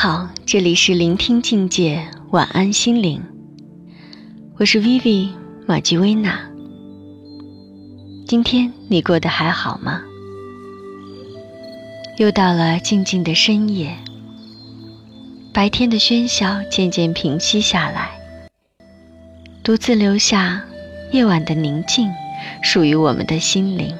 好，这里是聆听境界，晚安心灵。我是 Vivi 马吉薇娜。今天你过得还好吗？又到了静静的深夜，白天的喧嚣渐渐平息下来，独自留下夜晚的宁静，属于我们的心灵。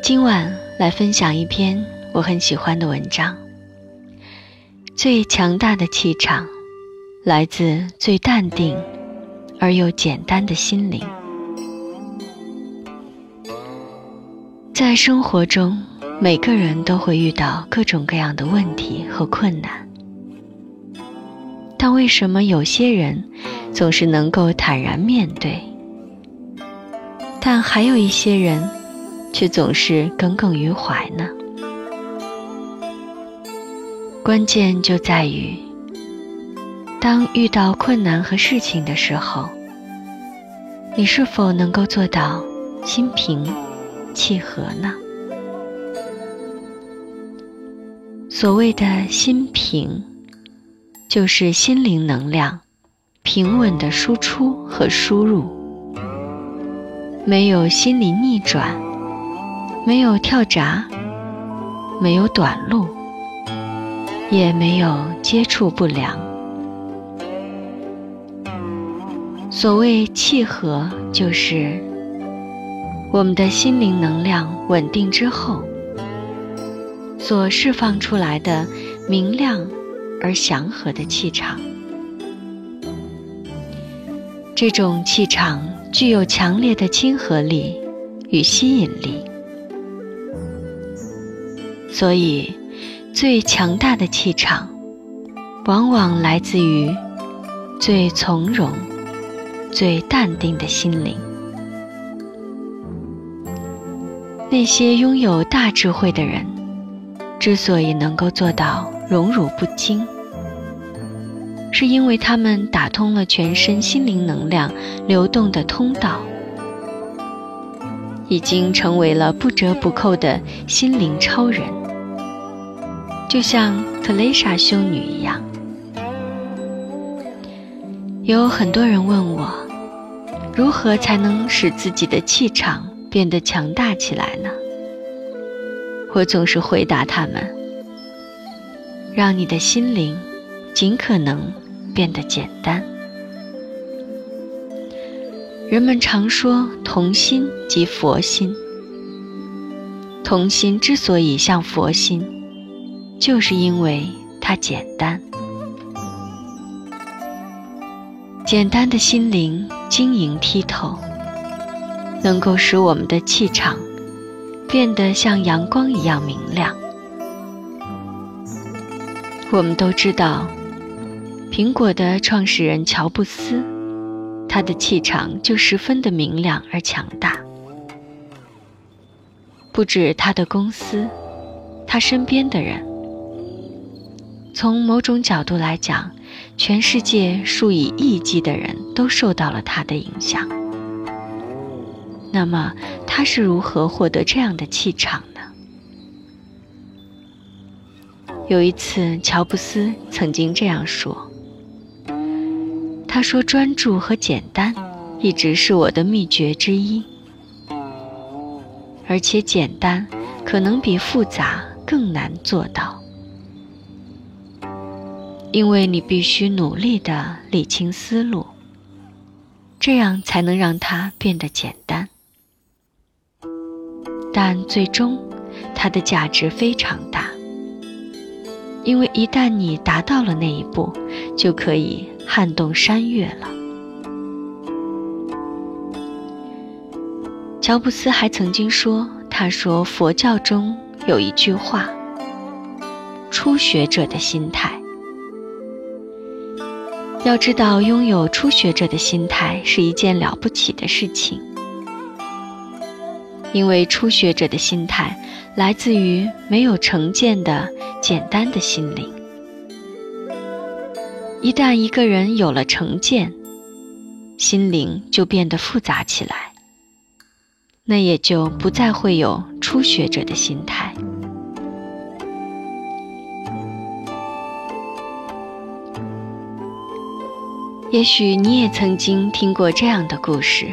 今晚来分享一篇我很喜欢的文章。最强大的气场，来自最淡定而又简单的心灵。在生活中，每个人都会遇到各种各样的问题和困难，但为什么有些人总是能够坦然面对，但还有一些人？却总是耿耿于怀呢。关键就在于，当遇到困难和事情的时候，你是否能够做到心平气和呢？所谓的心平，就是心灵能量平稳的输出和输入，没有心理逆转。没有跳闸，没有短路，也没有接触不良。所谓契合，就是我们的心灵能量稳定之后，所释放出来的明亮而祥和的气场。这种气场具有强烈的亲和力与吸引力。所以，最强大的气场，往往来自于最从容、最淡定的心灵。那些拥有大智慧的人，之所以能够做到荣辱不惊，是因为他们打通了全身心灵能量流动的通道，已经成为了不折不扣的心灵超人。就像特蕾莎修女一样，有很多人问我，如何才能使自己的气场变得强大起来呢？我总是回答他们：让你的心灵尽可能变得简单。人们常说童心即佛心，童心之所以像佛心。就是因为它简单，简单的心灵晶莹剔透，能够使我们的气场变得像阳光一样明亮。我们都知道，苹果的创始人乔布斯，他的气场就十分的明亮而强大，不止他的公司，他身边的人。从某种角度来讲，全世界数以亿计的人都受到了他的影响。那么，他是如何获得这样的气场呢？有一次，乔布斯曾经这样说：“他说，专注和简单一直是我的秘诀之一，而且简单可能比复杂更难做到。”因为你必须努力的理清思路，这样才能让它变得简单。但最终，它的价值非常大，因为一旦你达到了那一步，就可以撼动山岳了。乔布斯还曾经说：“他说佛教中有一句话，初学者的心态。”要知道，拥有初学者的心态是一件了不起的事情，因为初学者的心态来自于没有成见的简单的心灵。一旦一个人有了成见，心灵就变得复杂起来，那也就不再会有初学者的心态。也许你也曾经听过这样的故事：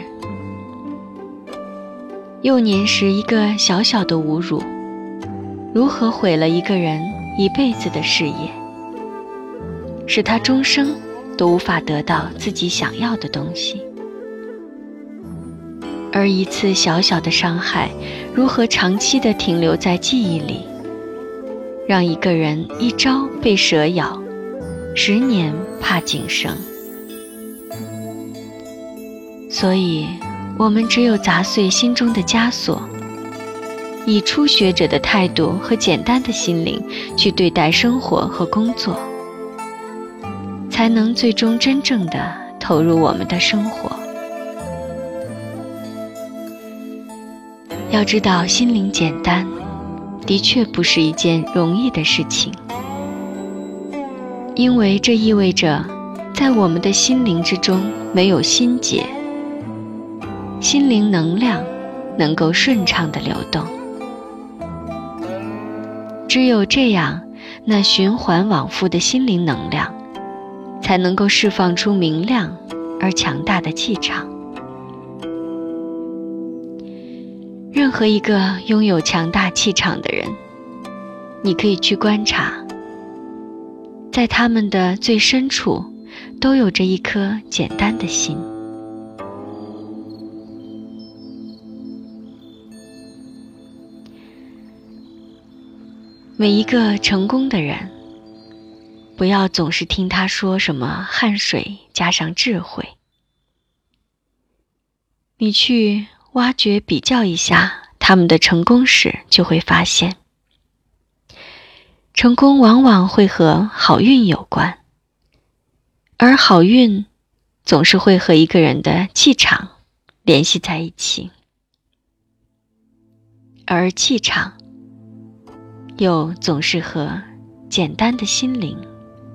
幼年时一个小小的侮辱，如何毁了一个人一辈子的事业，使他终生都无法得到自己想要的东西；而一次小小的伤害，如何长期的停留在记忆里，让一个人一朝被蛇咬，十年怕井绳。所以，我们只有砸碎心中的枷锁，以初学者的态度和简单的心灵去对待生活和工作，才能最终真正的投入我们的生活。要知道，心灵简单，的确不是一件容易的事情，因为这意味着，在我们的心灵之中没有心结。心灵能量能够顺畅的流动，只有这样，那循环往复的心灵能量，才能够释放出明亮而强大的气场。任何一个拥有强大气场的人，你可以去观察，在他们的最深处，都有着一颗简单的心。每一个成功的人，不要总是听他说什么汗水加上智慧。你去挖掘、比较一下他们的成功史，就会发现，成功往往会和好运有关，而好运总是会和一个人的气场联系在一起，而气场。又总是和简单的心灵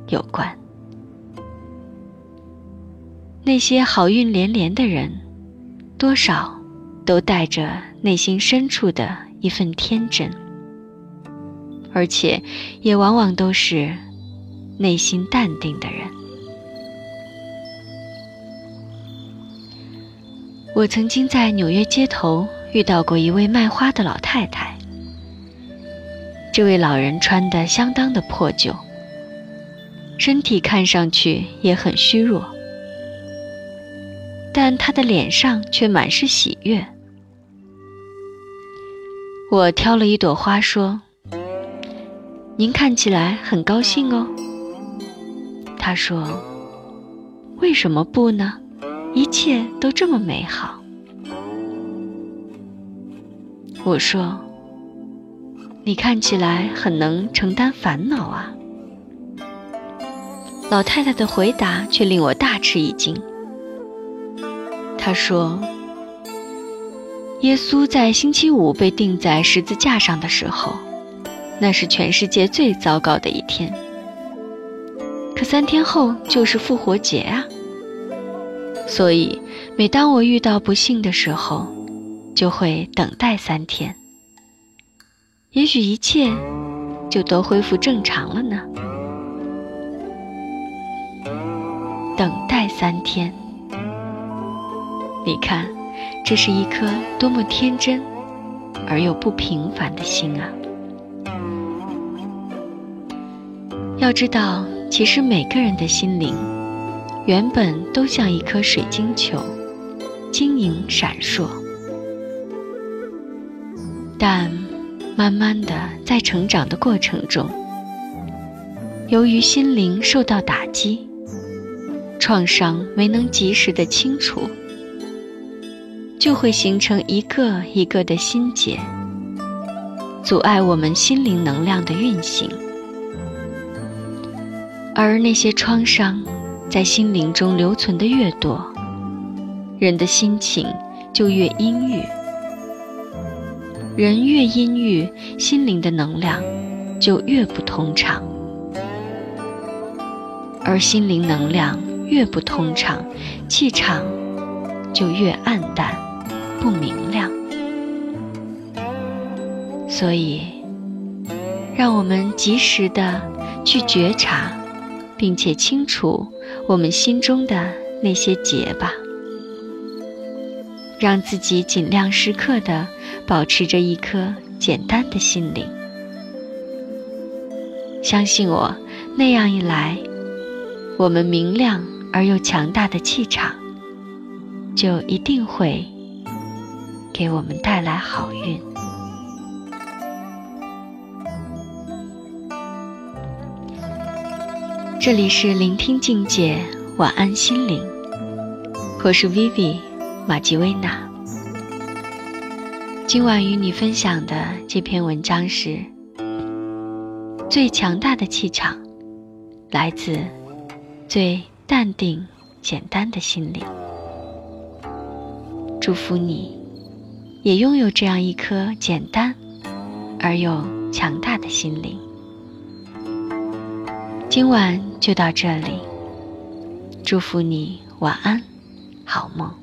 有关。那些好运连连的人，多少都带着内心深处的一份天真，而且也往往都是内心淡定的人。我曾经在纽约街头遇到过一位卖花的老太太。这位老人穿得相当的破旧，身体看上去也很虚弱，但他的脸上却满是喜悦。我挑了一朵花说：“您看起来很高兴哦。”他说：“为什么不呢？一切都这么美好。”我说。你看起来很能承担烦恼啊！老太太的回答却令我大吃一惊。她说：“耶稣在星期五被钉在十字架上的时候，那是全世界最糟糕的一天。可三天后就是复活节啊！所以每当我遇到不幸的时候，就会等待三天。”也许一切就都恢复正常了呢。等待三天，你看，这是一颗多么天真而又不平凡的心啊！要知道，其实每个人的心灵原本都像一颗水晶球，晶莹闪烁，但。慢慢的，在成长的过程中，由于心灵受到打击，创伤没能及时的清除，就会形成一个一个的心结，阻碍我们心灵能量的运行。而那些创伤在心灵中留存的越多，人的心情就越阴郁。人越阴郁，心灵的能量就越不通畅；而心灵能量越不通畅，气场就越暗淡、不明亮。所以，让我们及时的去觉察，并且清除我们心中的那些结吧，让自己尽量时刻的保持着一颗简单的心灵。相信我，那样一来，我们明亮而又强大的气场，就一定会给我们带来好运。这里是聆听境界，晚安心灵。我是 Vivi 马吉薇娜。今晚与你分享的这篇文章是。最强大的气场，来自最淡定、简单的心灵。祝福你，也拥有这样一颗简单而又强大的心灵。今晚就到这里，祝福你晚安，好梦。